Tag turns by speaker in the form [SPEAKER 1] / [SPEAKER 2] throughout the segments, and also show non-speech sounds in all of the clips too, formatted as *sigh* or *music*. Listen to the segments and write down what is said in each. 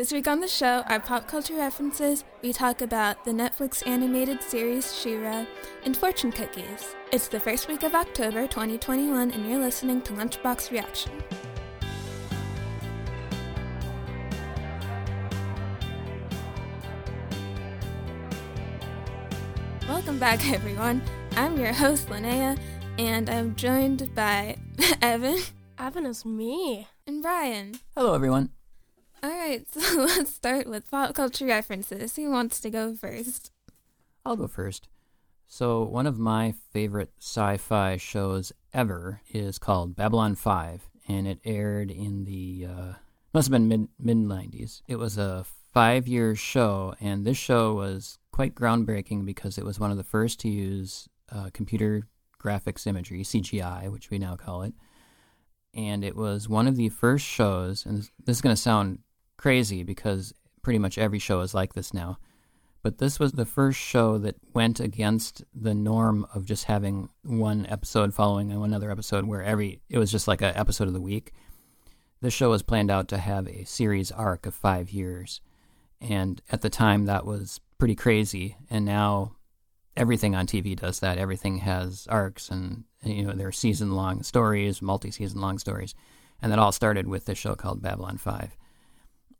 [SPEAKER 1] This week on the show, our pop culture references, we talk about the Netflix animated series She-Ra and fortune cookies. It's the first week of October 2021, and you're listening to Lunchbox Reaction. Welcome back, everyone. I'm your host, Linnea, and I'm joined by *laughs* Evan
[SPEAKER 2] Evan is me.
[SPEAKER 1] and Brian.
[SPEAKER 3] Hello, everyone.
[SPEAKER 1] All right, *laughs* so let's start with pop culture references. Who wants to go first?
[SPEAKER 3] I'll go first. So, one of my favorite sci fi shows ever is called Babylon 5, and it aired in the, uh, must have been mid mid 90s. It was a five year show, and this show was quite groundbreaking because it was one of the first to use uh, computer graphics imagery, CGI, which we now call it. And it was one of the first shows, and this is going to sound crazy because pretty much every show is like this now. But this was the first show that went against the norm of just having one episode following another episode where every it was just like an episode of the week. This show was planned out to have a series arc of five years. And at the time that was pretty crazy. And now everything on TV does that. Everything has arcs and you know, there are season long stories, multi season long stories. And that all started with this show called Babylon Five.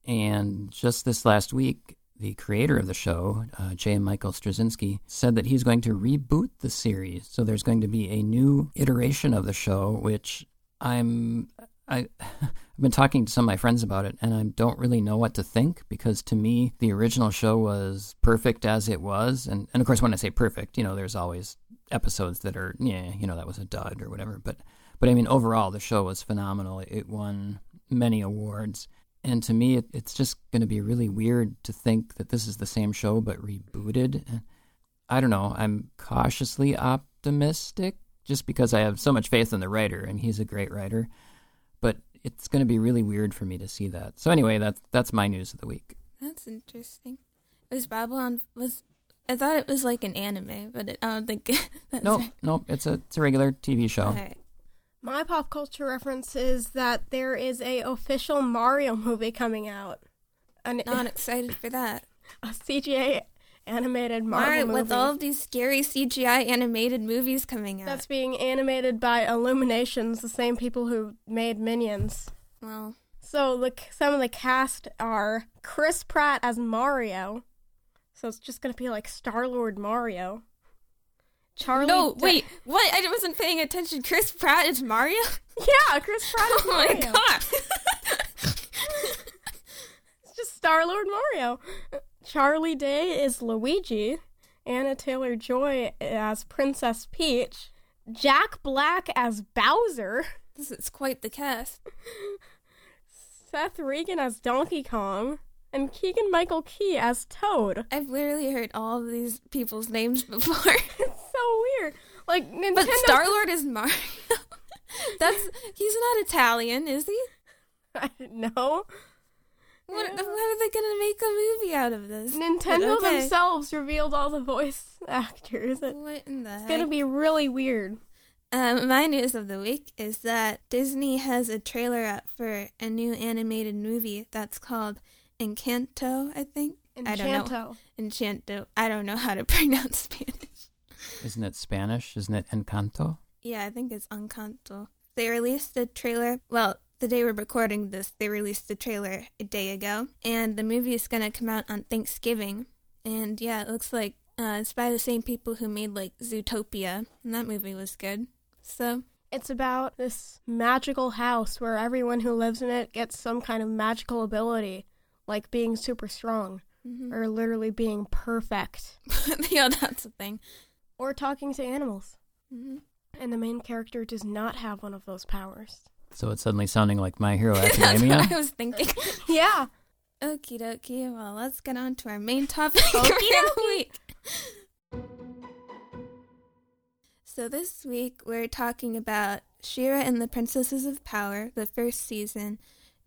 [SPEAKER 3] And just this last week, the creator of the show, uh, J. Michael Straczynski, said that he's going to reboot the series. So there's going to be a new iteration of the show, which I'm I, *laughs* I've been talking to some of my friends about it, and I don't really know what to think because to me, the original show was perfect as it was. And, and of course, when I say perfect, you know, there's always episodes that are, yeah, you know, that was a dud or whatever. But, but I mean, overall, the show was phenomenal. It won many awards. And to me, it, it's just going to be really weird to think that this is the same show but rebooted. I don't know. I'm cautiously optimistic just because I have so much faith in the writer, and he's a great writer. But it's going to be really weird for me to see that. So anyway, that's that's my news of the week.
[SPEAKER 1] That's interesting. Was Babylon was I thought it was like an anime, but it, I don't think *laughs* that's
[SPEAKER 3] Nope,
[SPEAKER 1] right.
[SPEAKER 3] nope. It's a it's a regular TV show.
[SPEAKER 1] Right.
[SPEAKER 2] My pop culture reference is that there is a official Mario movie coming out. An,
[SPEAKER 1] Not *laughs* excited for that.
[SPEAKER 2] a CGI animated Marvel
[SPEAKER 1] right,
[SPEAKER 2] movie
[SPEAKER 1] with all of these scary CGI animated movies coming out.
[SPEAKER 2] that's being animated by Illuminations, the same people who made Minions.
[SPEAKER 1] well,
[SPEAKER 2] So the, some of the cast are Chris Pratt as Mario. So it's just gonna be like Star Lord Mario. Charlie.
[SPEAKER 1] no,
[SPEAKER 2] Da-
[SPEAKER 1] wait, what? I wasn't paying attention. Chris Pratt is Mario. *laughs*
[SPEAKER 2] Yeah, Chris Pratt is *laughs*
[SPEAKER 1] Oh my
[SPEAKER 2] Mario.
[SPEAKER 1] god! *laughs*
[SPEAKER 2] It's just Star Lord Mario. Charlie Day is Luigi. Anya Taylor-Joy as Princess Peach. Jack Black as Bowser.
[SPEAKER 1] this is quite the cast.
[SPEAKER 2] Seth Rogen as Donkey Kong. And Keegan Michael Key as Toad.
[SPEAKER 1] I've literally heard all of these people's names before.
[SPEAKER 2] It's so weird. Like Nintendo.
[SPEAKER 1] But Star Lord is Mario. *laughs* That's he's not Italian, is he? *laughs*
[SPEAKER 2] I know.
[SPEAKER 1] What, what are they gonna make a movie out of this?
[SPEAKER 2] Nintendo
[SPEAKER 1] okay.
[SPEAKER 2] themselves revealed all the voice *laughs* actors. It's
[SPEAKER 1] What in the heck?
[SPEAKER 2] gonna be really weird.
[SPEAKER 1] Um, my news of the week is that Disney has a trailer up for a new animated movie that's called Encanto, I think. I don't know.
[SPEAKER 2] Enchanto.
[SPEAKER 1] Enchanto. I don't know how to pronounce Spanish.
[SPEAKER 3] Isn't it Spanish? Isn't it Encanto?
[SPEAKER 1] Yeah, I think it's Encanto. They released the trailer. Well, the day we're recording this, they released the trailer a day ago, and the movie is gonna come out on Thanksgiving. And yeah, it looks like uh, it's by the same people who made like Zootopia, and that movie was good. So
[SPEAKER 2] It's about this magical house where everyone who lives in it gets some kind of magical ability, like being super strong,
[SPEAKER 1] mhm.
[SPEAKER 2] or literally being perfect, *laughs*
[SPEAKER 1] yeah, that's the thing.
[SPEAKER 2] Or talking to animals.
[SPEAKER 1] hmm
[SPEAKER 2] And the main character does not have one of those powers.
[SPEAKER 3] So it's suddenly sounding like My Hero *laughs*
[SPEAKER 1] That's
[SPEAKER 3] Academia.
[SPEAKER 1] what I was thinking. *laughs*
[SPEAKER 2] Yeah.
[SPEAKER 1] Okie dokie. Well, let's get on to our main topic *laughs* for the week. So this week we're talking about She-Ra and the Princesses of Power, the first season.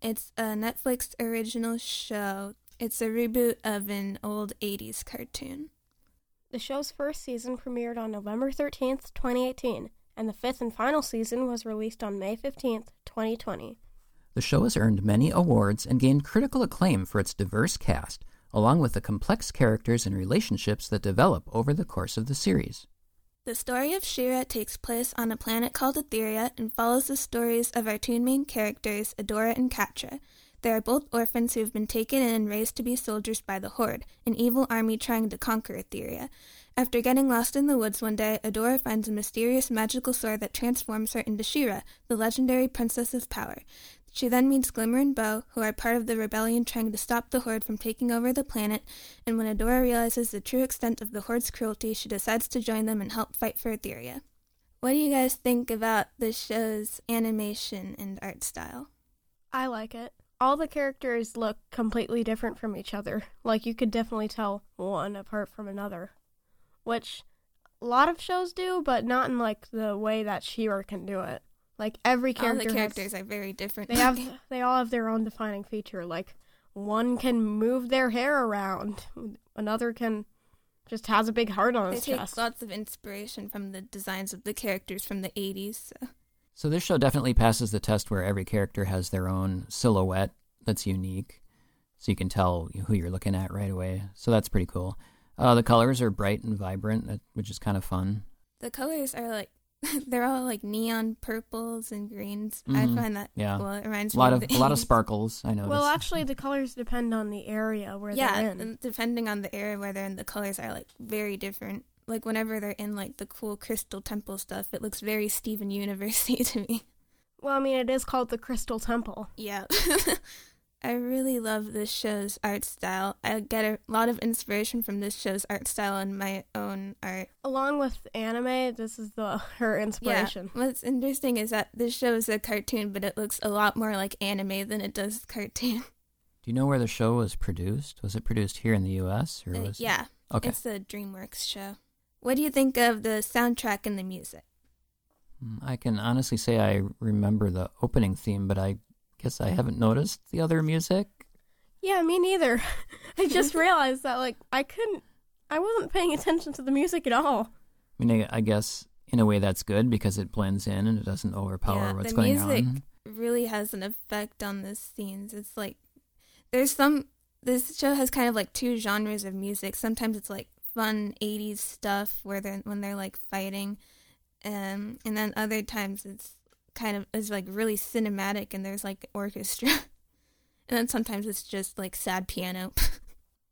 [SPEAKER 1] It's a Netflix original show. It's a reboot of an old 80s cartoon.
[SPEAKER 2] The show's first season premiered on November 13th, 2018, and the fifth and final season was released on May 15th, 2020.
[SPEAKER 3] The show has earned many awards and gained critical acclaim for its diverse cast, along with the complex characters and relationships that develop over the course of the series.
[SPEAKER 1] The story of She-Ra takes place on a planet called Etheria and follows the stories of our two main characters, Adora and Catra. They are both orphans who have been taken in and raised to be soldiers by the Horde, an evil army trying to conquer Etheria. After getting lost in the woods one day, Adora finds a mysterious magical sword that transforms her into She-Ra, the legendary Princess of Power. She then meets Glimmer and Bow, who are part of the rebellion trying to stop the Horde from taking over the planet, and when Adora realizes the true extent of the Horde's cruelty, she decides to join them and help fight for Etheria. What do you guys think about the show's animation and art style?
[SPEAKER 2] I like it. All the characters look completely different from each other. Like you could definitely tell one apart from another, which a lot of shows do, but not in like the way that She-Ra can do it. Like every character, All
[SPEAKER 1] the
[SPEAKER 2] has-
[SPEAKER 1] characters are very different.
[SPEAKER 2] they have *laughs* they all have their own defining feature. Like one can move their hair around, another can just has a big heart on
[SPEAKER 1] they
[SPEAKER 2] his
[SPEAKER 1] take
[SPEAKER 2] chest.
[SPEAKER 1] lots of inspiration from the designs of the characters from the 80s. So. *laughs*
[SPEAKER 3] So this show definitely passes the test where every character has their own silhouette that's unique, so you can tell who you're looking at right away. So that's pretty cool. Uh, the colors are bright and vibrant, which is kind of fun.
[SPEAKER 1] The colors are like, *laughs* they're all like neon purples and greens. I
[SPEAKER 3] Mhm.
[SPEAKER 1] find that
[SPEAKER 3] Yeah.
[SPEAKER 1] cool. It reminds
[SPEAKER 3] A lot
[SPEAKER 1] me
[SPEAKER 3] of
[SPEAKER 1] of
[SPEAKER 3] a lot of *laughs* sparkles. I know.
[SPEAKER 2] well, actually, the colors depend on the area where
[SPEAKER 1] yeah,
[SPEAKER 2] they're in.
[SPEAKER 1] and depending on the area where they're in, the colors are like very different. Like whenever they're in like the cool crystal temple stuff, it looks very Steven Universe *laughs* to me.
[SPEAKER 2] Well, I mean, it is called the Crystal Temple.
[SPEAKER 1] Yeah. *laughs* I really love this show's art style. I get a lot of inspiration from this show's art style in my own art.
[SPEAKER 2] Along with anime, this is the *laughs* her inspiration.
[SPEAKER 1] Yeah. What's interesting is that this show is a cartoon, but it looks a lot more like anime than it does cartoon.
[SPEAKER 3] Do you know where the show was produced? Was it produced here in the U.S. or
[SPEAKER 1] Uh,
[SPEAKER 3] was?
[SPEAKER 1] yeah,
[SPEAKER 3] Okay.
[SPEAKER 1] it's the DreamWorks show. What do you think of the soundtrack and the music?
[SPEAKER 3] Mm, I can honestly say I remember the opening theme, but I guess I haven't noticed the other music.
[SPEAKER 2] Yeah, me neither. *laughs* I just *laughs* realized that like I couldn't, I wasn't paying attention to the music at all.
[SPEAKER 3] I mean, I, I guess in a way that's good because it blends in and it doesn't overpower
[SPEAKER 1] Yeah,
[SPEAKER 3] what's going on.
[SPEAKER 1] the music really has an effect on the scenes. It's like there's some this show has kind of like two genres of music. Sometimes it's like fun 80s stuff where they're when they're like fighting um and then other times it's kind of is like really cinematic and there's like orchestra. *laughs* and then sometimes it's just like sad piano. *laughs*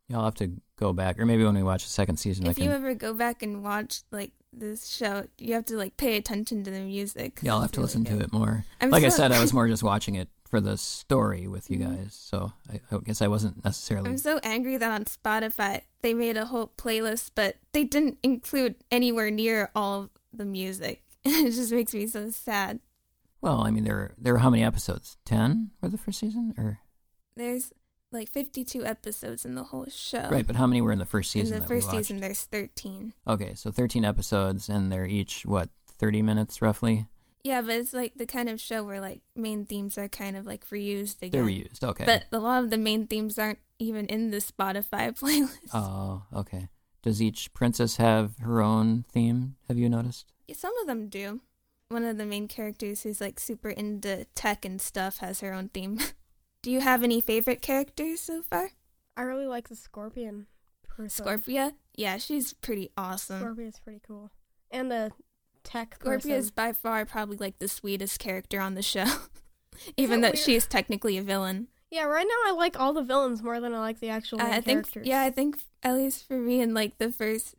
[SPEAKER 3] Yeah, I'll have to go back, or maybe when we watch the second season, I
[SPEAKER 1] if
[SPEAKER 3] can.
[SPEAKER 1] you ever go back and watch like this show, you have to like pay attention to the music
[SPEAKER 3] yeah, I'll have to
[SPEAKER 1] really
[SPEAKER 3] listen to it more.
[SPEAKER 1] I'm
[SPEAKER 3] like I said, I was more just watching it for the story with you
[SPEAKER 1] Mhm.
[SPEAKER 3] guys, so I, I guess I wasn't necessarily.
[SPEAKER 1] I'm so angry that on Spotify they made a whole playlist, but they didn't include anywhere near all of the music. *laughs* it just makes me so sad.
[SPEAKER 3] Well, I mean, there there were how many episodes? Ten for the first season, or
[SPEAKER 1] There's like 52 episodes in the whole show.
[SPEAKER 3] right? But how many were in the first season? in the
[SPEAKER 1] first season, there's 13.
[SPEAKER 3] Okay, so thirteen episodes, and they're each what thirty minutes roughly.
[SPEAKER 1] Yeah, but it's like the kind of show where like main themes are kind of like reused again.
[SPEAKER 3] They're reused. Okay.
[SPEAKER 1] But a lot of the main themes aren't even in the Spotify *laughs* playlist.
[SPEAKER 3] Oh, okay. Does each princess have her own theme? Have you noticed?
[SPEAKER 1] Some of them do. One of the main characters who's like super into tech and stuff has her own theme. *laughs* do you have any favorite characters so far?
[SPEAKER 2] I really like the Scorpion. person.
[SPEAKER 1] Scorpia? Yeah, she's pretty awesome.
[SPEAKER 2] Scorpion's pretty cool, and the tech
[SPEAKER 1] Scorpia
[SPEAKER 2] person.
[SPEAKER 1] is by far probably like the sweetest character on the show. *laughs* Even though
[SPEAKER 2] weird?
[SPEAKER 1] she's technically a villain.
[SPEAKER 2] Yeah, right now I like all the villains more than I like the actual
[SPEAKER 1] Uh, I think
[SPEAKER 2] characters.
[SPEAKER 1] yeah, I think at least for me in like the first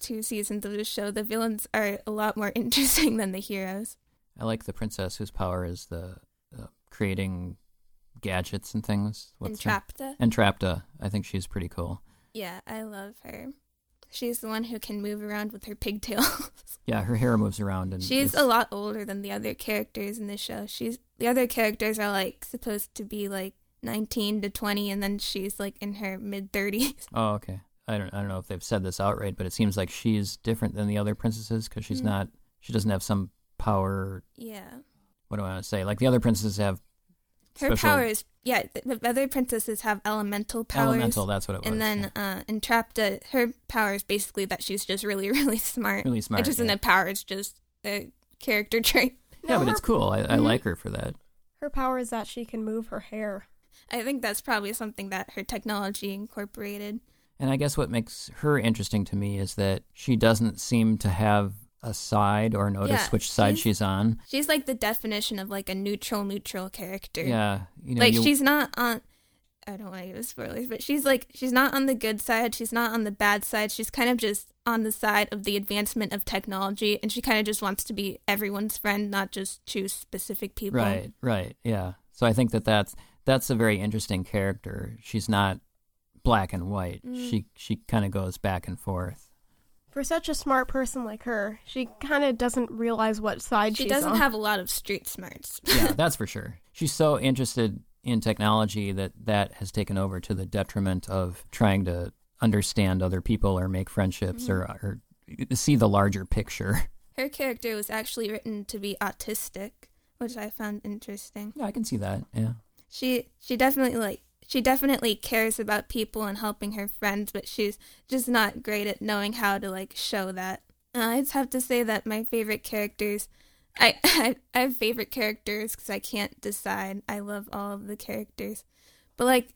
[SPEAKER 1] two seasons of the show, the villains are a lot more *laughs* interesting than the heroes.
[SPEAKER 3] I like the princess whose power is the uh, creating gadgets and things.
[SPEAKER 1] and
[SPEAKER 3] her- Entrapta. I think she's pretty cool.
[SPEAKER 1] Yeah, I love her. She's the one who can move around with her pigtails. *laughs*
[SPEAKER 3] Yeah, her hair moves around and
[SPEAKER 1] She's
[SPEAKER 3] it's-
[SPEAKER 1] a lot older than the other characters in the show. She's the other characters are like supposed to be like 19 to 20 and then she's like in her mid 30s.
[SPEAKER 3] Oh, okay. I don't. I don't know if they've said this outright, but it seems like she's different than the other princesses because she's
[SPEAKER 1] Mm.
[SPEAKER 3] not. She doesn't have some power.
[SPEAKER 1] Yeah.
[SPEAKER 3] What do I want to say? Like the other princesses have
[SPEAKER 1] Her
[SPEAKER 3] Special-
[SPEAKER 1] powers, yeah, the, the other princesses have elemental powers.
[SPEAKER 3] elemental. That's what it was.
[SPEAKER 1] and then
[SPEAKER 3] yeah.
[SPEAKER 1] uh Entrapta, her power is basically that she's just really *laughs* really smart.
[SPEAKER 3] really smart.
[SPEAKER 1] It isn't
[SPEAKER 3] yeah.
[SPEAKER 1] a power, it's just a character *laughs* trait.
[SPEAKER 3] yeah,
[SPEAKER 2] No,
[SPEAKER 3] but
[SPEAKER 2] her,
[SPEAKER 3] it's cool. I, I
[SPEAKER 1] Mhm.
[SPEAKER 3] like her for that.
[SPEAKER 2] Her power is that she can move her hair.
[SPEAKER 1] I think that's probably something that her technology incorporated.
[SPEAKER 3] And I guess what makes her interesting to me is that she doesn't seem to have a side or notice
[SPEAKER 1] Yeah,
[SPEAKER 3] which side
[SPEAKER 1] she's-
[SPEAKER 3] she's on.
[SPEAKER 1] She's like the definition of like a neutral neutral character.
[SPEAKER 3] Yeah, you know,
[SPEAKER 1] like
[SPEAKER 3] you-
[SPEAKER 1] she's not on I don't want to give spoilers, but she's like she's not on the good side, she's not on the bad side. She's kind of just on the side of the advancement of technology and she kind of just wants to be everyone's friend, not just choose specific people.
[SPEAKER 3] Right, right, yeah. So I think that that's that's a very interesting character. She's not black and white.
[SPEAKER 1] Mm.
[SPEAKER 3] She she kind of goes back and forth.
[SPEAKER 2] For such a smart person like her, she kind of doesn't realize what side
[SPEAKER 1] She
[SPEAKER 2] she's
[SPEAKER 1] doesn't
[SPEAKER 2] on.
[SPEAKER 1] have a lot of street smarts. *laughs*
[SPEAKER 3] Yeah, *laughs* that's for sure. She's so interested in technology that that has taken over to the detriment of trying to understand other people or make friendships mm-hmm. or or see the larger picture. *laughs*
[SPEAKER 1] Her character was actually written to be autistic, which I found interesting.
[SPEAKER 3] Yeah, I can see that. Yeah.
[SPEAKER 1] She she definitely like she definitely cares about people and helping her friends, but she's just not great at knowing how to like show that. Uh, I just have to say that my favorite characters, I *laughs* I, I have favorite characters because I can't decide. I love all of the characters, but like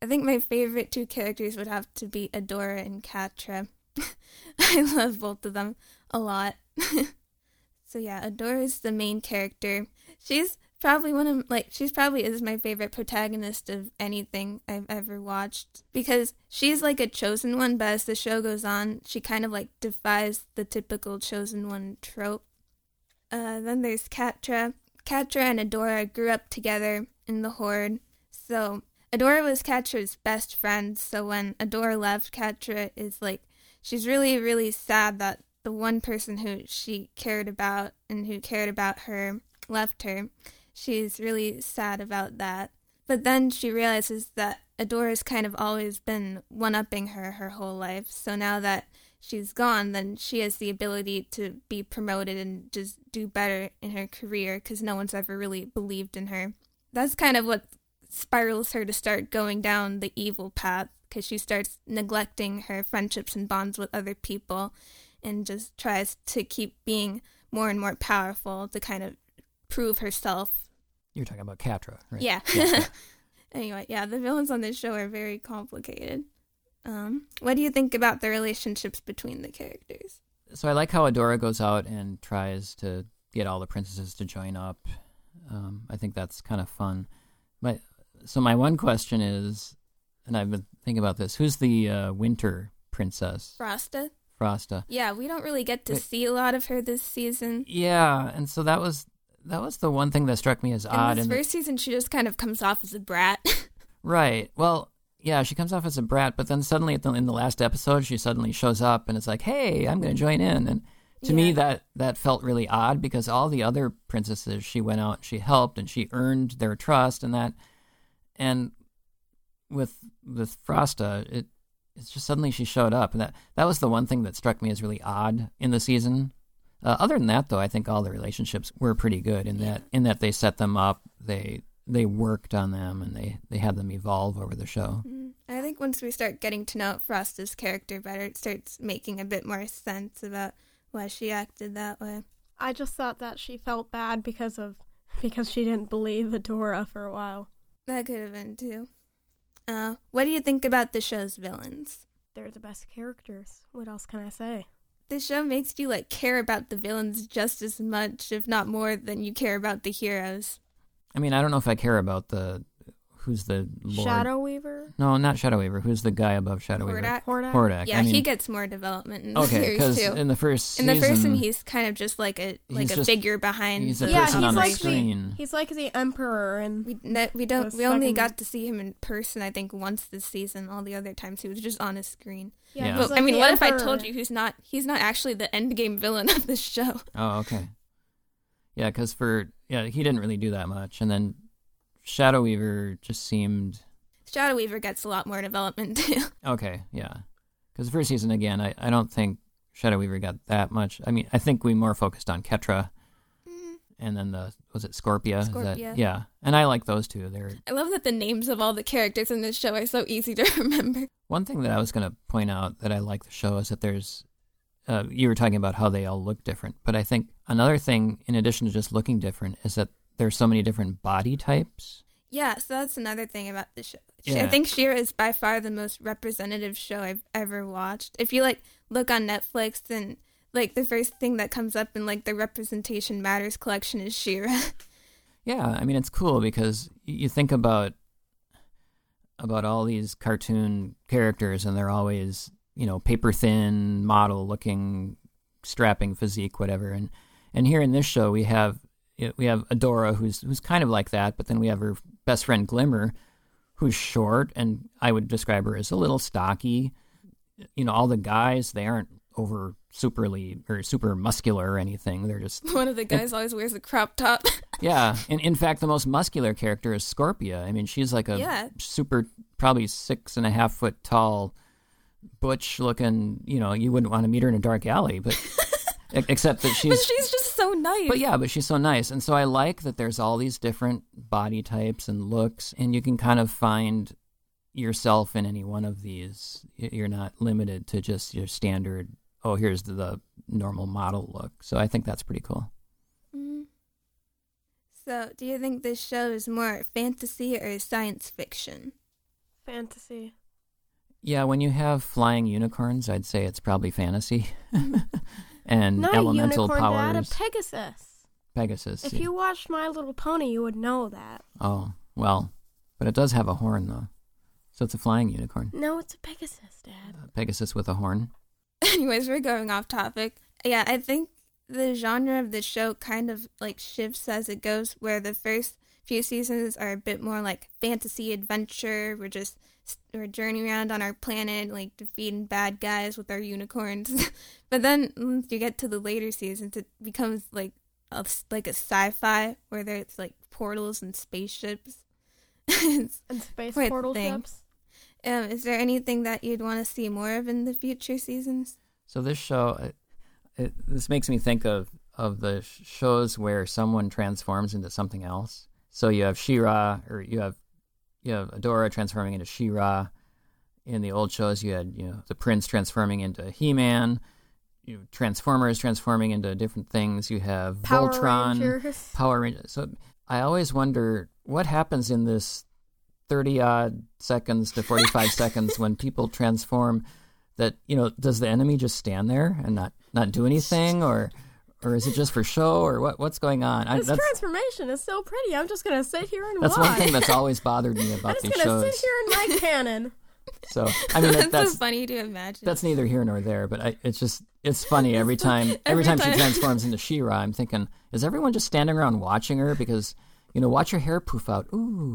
[SPEAKER 1] I think my favorite two characters would have to be Adora and Catra. *laughs* I love both of them a lot. *laughs* so yeah, Adora is the main character. She's probably one of like she's probably is my favorite protagonist of anything I've ever watched because she's like a chosen one, but as the show goes on, she kind of like defies the typical chosen one trope. Uh, then there's Catra. Catra and Adora grew up together in the Horde, so Adora was Catra's best friend. So when Adora left, Catra is like she's really really sad that the one person who she cared about and who cared about her left her. She's really sad about that. But then she realizes that Adora's kind of always been one upping her her whole life. So now that she's gone, then she has the ability to be promoted and just do better in her career because no one's ever really believed in her. That's kind of what spirals her to start going down the evil path because she starts neglecting her friendships and bonds with other people and just tries to keep being more and more powerful to kind of prove herself.
[SPEAKER 3] You're talking about Catra, right?
[SPEAKER 1] Yeah.
[SPEAKER 3] yeah. *laughs*
[SPEAKER 1] anyway, yeah, the villains on this show are very complicated. Um, what do you think about the relationships between the characters?
[SPEAKER 3] So I like how Adora goes out and tries to get all the princesses to join up. Um, I think that's kind of fun. But so my one question is, and I've been thinking about this: Who's the uh, winter princess?
[SPEAKER 1] Frosta?
[SPEAKER 3] Frosta.
[SPEAKER 1] Yeah, we don't really get to
[SPEAKER 3] Wait.
[SPEAKER 1] see a lot of her this season.
[SPEAKER 3] Yeah, and so that was that was the one thing that struck me as odd.
[SPEAKER 1] In this
[SPEAKER 3] the-
[SPEAKER 1] first season, she just kind of comes off as a brat. *laughs*
[SPEAKER 3] Right. Well, yeah, she comes off as a brat, but then suddenly at the, in the last episode, she suddenly shows up and it's like, "Hey, I'm going to join in." And to me, that that felt really odd because all the other princesses, she went out, and she helped, and she earned their trust, and that. And with with Frosta, it it's just suddenly she showed up, and that that was the one thing that struck me as really odd in the season. Uh, other than that, though, I think all the relationships were pretty good in that in that they set them up, they they worked on them, and they they had them evolve over the show.
[SPEAKER 1] Mm, I think once we start getting to know Frosta's character better, it starts making a bit more sense about why she acted that way.
[SPEAKER 2] I just thought that she felt bad because of *laughs* because she didn't believe Adora for a while.
[SPEAKER 1] That could have been too. Uh, what do you think about the show's villains?
[SPEAKER 2] They're the best characters. What else can I say?
[SPEAKER 1] The show makes you like care about the villains just as much, if not more, than you care about the heroes.
[SPEAKER 3] I mean, I don't know if I care about the who's the Lord.
[SPEAKER 2] Shadow Weaver?
[SPEAKER 3] No, not Shadow Weaver. Who's the guy above Shadow Weaver?
[SPEAKER 1] Hordak.
[SPEAKER 2] Hordak?
[SPEAKER 3] Hordak.
[SPEAKER 1] Yeah,
[SPEAKER 3] I mean,
[SPEAKER 1] he gets more development in the
[SPEAKER 3] okay
[SPEAKER 1] series too.
[SPEAKER 3] in the first
[SPEAKER 1] In the first
[SPEAKER 3] season,
[SPEAKER 1] one, he's kind of just like a like a
[SPEAKER 3] just-
[SPEAKER 1] figure behind.
[SPEAKER 3] he's a
[SPEAKER 1] the
[SPEAKER 2] yeah,
[SPEAKER 3] person
[SPEAKER 2] he's
[SPEAKER 3] on the
[SPEAKER 2] like
[SPEAKER 3] screen.
[SPEAKER 2] the he's like the emperor and
[SPEAKER 1] We ne- we don't we only
[SPEAKER 2] second-
[SPEAKER 1] got to see him in person. I think once this season. All the other times he was just on a screen.
[SPEAKER 3] Yeah.
[SPEAKER 2] he's
[SPEAKER 3] But,
[SPEAKER 1] But
[SPEAKER 2] like
[SPEAKER 1] I mean,
[SPEAKER 2] the
[SPEAKER 1] what if I told you he's not he's not actually the end game villain *laughs* of the show?
[SPEAKER 3] Oh, okay. Yeah, because for yeah, he didn't really do that much, and then Shadow Weaver just seemed
[SPEAKER 1] Shadow Weaver gets a lot more development *laughs* too.
[SPEAKER 3] okay. Yeah, because the first season again, I I don't think Shadow Weaver got that much. I mean, I think we more focused on Catra, and then the was it Scorpia? Is that- yeah, and I like those two. They're
[SPEAKER 1] I love that the names of all the characters in this show are so easy to *laughs* remember.
[SPEAKER 3] One thing that I was going to point out that I like the show is that there's, uh, you were talking about how they all look different, but I think another thing, in addition to just looking different, is that there's so many different body types.
[SPEAKER 1] Yeah, so that's another thing about the show.
[SPEAKER 3] Yeah.
[SPEAKER 1] I think She-Ra is by far the most representative show I've ever watched. If you like look on Netflix and like the first thing that comes up in like the representation matters collection is She-Ra. *laughs*
[SPEAKER 3] Yeah, I mean it's cool because you think about about all these cartoon characters and they're always, you know, paper thin, model looking, strapping physique whatever. And and here in this show we have we have Adora who's who's kind of like that, but then we have her best friend Glimmer who's short and I would describe her as a little stocky. You know, all the guys they aren't over superly or super muscular or anything. They're just
[SPEAKER 1] One of the guys always wears a crop top. *laughs*
[SPEAKER 3] yeah, and in fact, the most muscular character is Scorpia. I mean, she's like a
[SPEAKER 1] Yeah.
[SPEAKER 3] super, probably six and a half foot tall, butch looking. You know, you wouldn't want to meet her in a dark alley, but *laughs* except that she's *laughs*
[SPEAKER 1] but
[SPEAKER 3] she's.
[SPEAKER 1] she's just so nice.
[SPEAKER 3] But yeah, but she's so nice, and so I like that there's all these different body types and looks, and you can kind of find yourself in any one of these. You're not limited to just your standard. Oh, here's the, the normal model look. So I think that's pretty cool.
[SPEAKER 1] Mhm. So, do you think this show is more fantasy or science fiction?
[SPEAKER 2] Fantasy.
[SPEAKER 3] Yeah, when you have flying unicorns, I'd say it's probably fantasy. *laughs* and
[SPEAKER 2] Not a
[SPEAKER 3] elemental
[SPEAKER 2] unicorn, Dad, a
[SPEAKER 3] powers.
[SPEAKER 2] Pegasus.
[SPEAKER 3] Pegasus.
[SPEAKER 2] If
[SPEAKER 3] yeah.
[SPEAKER 2] you watched My Little Pony, you would know that.
[SPEAKER 3] Oh, well, but it does have a horn, though. So it's a flying unicorn.
[SPEAKER 2] No, it's a Pegasus, Dad.
[SPEAKER 3] A Pegasus with a horn. *laughs*
[SPEAKER 1] Anyways, we're going off topic. Yeah, I think the genre of the show kind of like shifts as it goes, where the first few seasons are a bit more like fantasy adventure. We're just we're journeying around on our planet, like defeating bad guys with our unicorns. *laughs* but then once you get to the later seasons, it becomes like a, like a sci-fi where there's like portals and spaceships. *laughs*
[SPEAKER 2] And space
[SPEAKER 1] Quite the
[SPEAKER 2] portal ships.
[SPEAKER 1] um, is there anything that you'd want to see more of in the future seasons?
[SPEAKER 3] So this show, it, it, this makes me think of of the sh- shows where someone transforms into something else. So you have She-Ra, or you have you have Adora transforming into She-Ra. In the old shows, you had you know the Prince transforming into He-Man. You know, Transformers transforming into different things. You have
[SPEAKER 2] Power
[SPEAKER 3] Voltron,
[SPEAKER 2] Rangers.
[SPEAKER 3] Power Rangers. So I always wonder what happens in this 30 odd seconds to 45 *laughs* seconds when people transform that you know does the enemy just stand there and not not do anything or or is it just for show or what what's going on I,
[SPEAKER 2] This
[SPEAKER 3] that's
[SPEAKER 2] transformation is so pretty. I'm just gonna sit here and watch.
[SPEAKER 3] that's
[SPEAKER 2] watch.
[SPEAKER 3] one thing that's always bothered me *laughs* about these shows.
[SPEAKER 2] I'm
[SPEAKER 3] about
[SPEAKER 2] just
[SPEAKER 3] these
[SPEAKER 2] gonna
[SPEAKER 3] shows
[SPEAKER 2] sit here in my canon.
[SPEAKER 3] so i mean
[SPEAKER 1] that's, *laughs*
[SPEAKER 3] that, that's
[SPEAKER 1] so funny to imagine.
[SPEAKER 3] that's neither here nor there but I, it's just it's funny every time every,
[SPEAKER 1] Every
[SPEAKER 3] time,
[SPEAKER 1] time.
[SPEAKER 3] she transforms *laughs* into She-Ra I'm thinking is everyone just standing around watching her because you know watch your hair poof out ooh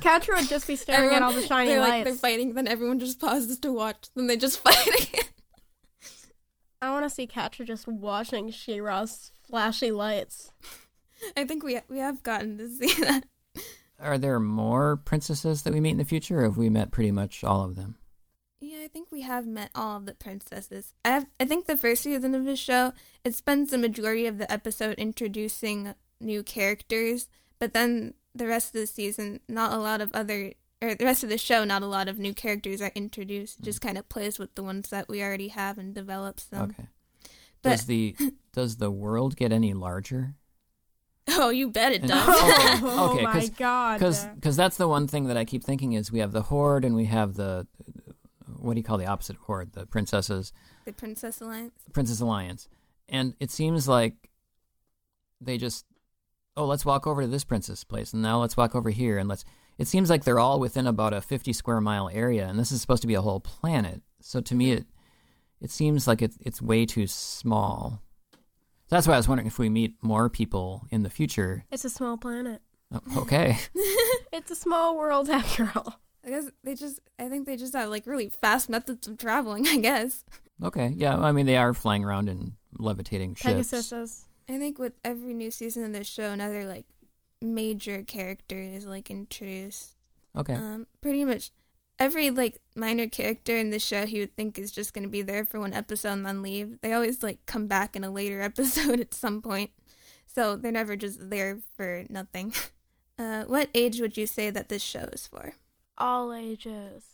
[SPEAKER 2] Catra would just be staring at all the shiny
[SPEAKER 1] they're like they're
[SPEAKER 2] lights.
[SPEAKER 1] fighting, then everyone just pauses to watch. Then they just fight again.
[SPEAKER 2] I want to see Catra just watching She-Ra's flashy lights. *laughs*
[SPEAKER 1] I think we we have gotten to see *laughs* that.
[SPEAKER 3] Are there more princesses that we meet in the future, or have we met pretty much all of them?
[SPEAKER 1] Yeah, I think we have met all of the princesses. I have, I think the first season of the show it spends the majority of the episode introducing new characters, but then the rest of the season, not a lot of other or the rest of the show, not a lot of new characters are introduced. It just mm. kind of plays with the ones that we already have and develops them.
[SPEAKER 3] okay.
[SPEAKER 1] but-
[SPEAKER 3] does the *laughs* does the world get any larger?
[SPEAKER 1] Oh, you bet it
[SPEAKER 3] And-
[SPEAKER 1] does.
[SPEAKER 3] Okay, *laughs*
[SPEAKER 2] oh
[SPEAKER 3] okay,
[SPEAKER 2] my
[SPEAKER 3] 'cause-
[SPEAKER 2] god.
[SPEAKER 3] Because that's the one thing that I keep thinking is we have the horde and we have the what do you call the opposite of horde? The princesses,
[SPEAKER 1] the Princess Alliance.
[SPEAKER 3] Princess Alliance, and it seems like they just oh let's walk over to this princess place and now let's walk over here and let's. It seems like they're all within about a fifty square mile area, and this is supposed to be a whole planet. So to me, it it seems like it's it's way too small. So that's why I was wondering if we meet more people in the future.
[SPEAKER 2] It's a small planet.
[SPEAKER 3] Oh, Okay. *laughs* *laughs*
[SPEAKER 2] It's a small world after all.
[SPEAKER 1] I guess they just, I think they just have like really fast methods of traveling, *laughs* I guess.
[SPEAKER 3] Okay. Yeah. I mean, they are flying around in levitating ships.
[SPEAKER 2] Pegasus.
[SPEAKER 1] I think with every new season of this show, another like major character is like introduced.
[SPEAKER 3] Okay.
[SPEAKER 1] Um, pretty much every like minor character in the show you would think is just going to be there for one episode and then leave. They always like come back in a later *laughs* episode at some point. So they're never just there for nothing. *laughs* Uh, what age would you say that this show is for?
[SPEAKER 2] All ages.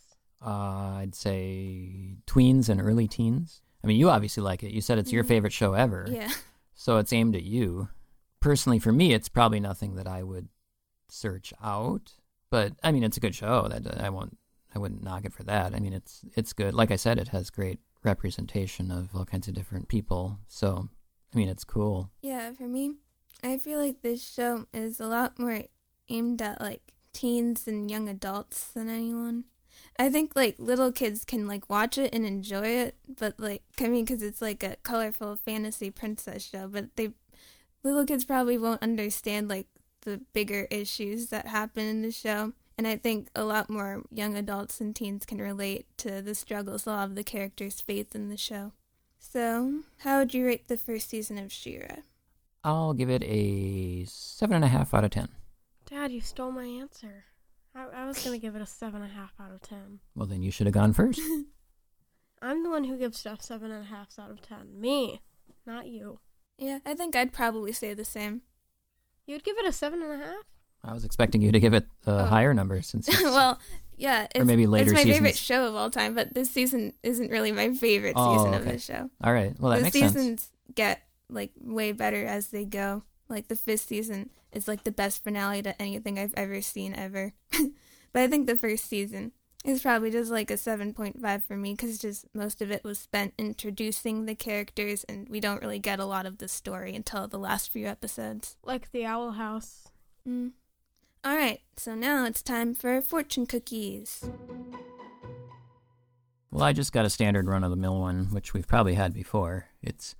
[SPEAKER 3] Uh, I'd say tweens and early teens. I mean, you obviously like it. You said it's your
[SPEAKER 1] Mhm.
[SPEAKER 3] favorite show ever.
[SPEAKER 1] Yeah. *laughs*
[SPEAKER 3] So it's aimed at you. Personally, for me, it's probably nothing that I would search out. But I mean, it's a good show. That I won't, I wouldn't knock it for that. I mean, it's it's good. Like I said, it has great representation of all kinds of different people. So, I mean, it's cool.
[SPEAKER 1] Yeah, for me, I feel like this show is a lot more aimed at like teens and young adults than anyone. I think like little kids can like watch it and enjoy it, but like I mean, because it's like a colorful fantasy princess show, but they little kids probably won't understand like the bigger issues that happen in the show. And I think a lot more young adults and teens can relate to the struggles a lot of the characters face in the show. So, how would you rate the first season of She-Ra?
[SPEAKER 3] I'll give it a seven and a half out of ten.
[SPEAKER 2] Dad, you stole my answer. I, I was gonna give it a seven and a half out of ten.
[SPEAKER 3] Well, then you should have gone first. *laughs*
[SPEAKER 2] I'm the one who gives stuff seven and a half out of ten. Me, not you.
[SPEAKER 1] Yeah, I think I'd probably say the same.
[SPEAKER 2] You'd give it a seven and a half.
[SPEAKER 3] I was expecting you to give it a
[SPEAKER 1] Oh.
[SPEAKER 3] higher number since *laughs* it's,
[SPEAKER 1] well, yeah, it's,
[SPEAKER 3] maybe later
[SPEAKER 1] it's my favorite show of all time, but this season isn't really my favorite
[SPEAKER 3] Oh,
[SPEAKER 1] season of the show.
[SPEAKER 3] all right. Well, that
[SPEAKER 1] the
[SPEAKER 3] makes sense.
[SPEAKER 1] The seasons get like way better as they go. Like the fifth season is like the best finale to anything I've ever seen ever. *laughs* but I think the first season is probably just like a 7.5 for me because just most of it was spent introducing the characters and we don't really get a lot of the story until the last few episodes.
[SPEAKER 2] Like the Owl House.
[SPEAKER 1] Mm. All right, so now it's time for fortune cookies.
[SPEAKER 3] Well, I just got a standard run of the mill one, which we've probably had before. It's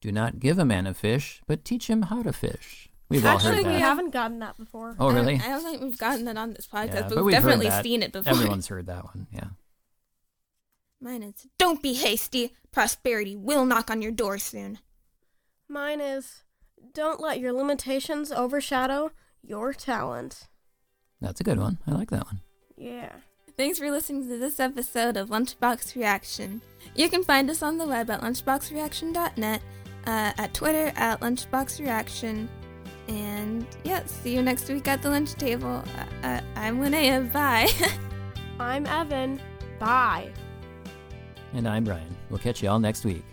[SPEAKER 3] do not give a man a fish, but teach him how to fish. We've all
[SPEAKER 2] Actually,
[SPEAKER 3] heard
[SPEAKER 2] we haven't gotten that before.
[SPEAKER 3] Oh,
[SPEAKER 1] I-
[SPEAKER 3] really?
[SPEAKER 1] I, don't think we've gotten that on this podcast,
[SPEAKER 3] Yeah,
[SPEAKER 1] but,
[SPEAKER 3] but
[SPEAKER 1] we've,
[SPEAKER 3] we've
[SPEAKER 1] definitely seen it before.
[SPEAKER 3] Everyone's heard that one. Yeah.
[SPEAKER 1] Mine is Don't be hasty. Prosperity will knock on your door soon.
[SPEAKER 2] Mine is don't let your limitations overshadow your talent.
[SPEAKER 3] That's a good one. I like that one.
[SPEAKER 2] Yeah.
[SPEAKER 1] Thanks for listening to this episode of Lunchbox Reaction. You can find us on the web at lunchboxreaction.net, uh, at Twitter at lunchboxreaction, and yeah, see you next week at the lunch table. Uh, uh, I'm Linnea. Bye. *laughs*
[SPEAKER 2] I'm Evan. Bye.
[SPEAKER 3] And I'm Brian. We'll catch you all next week.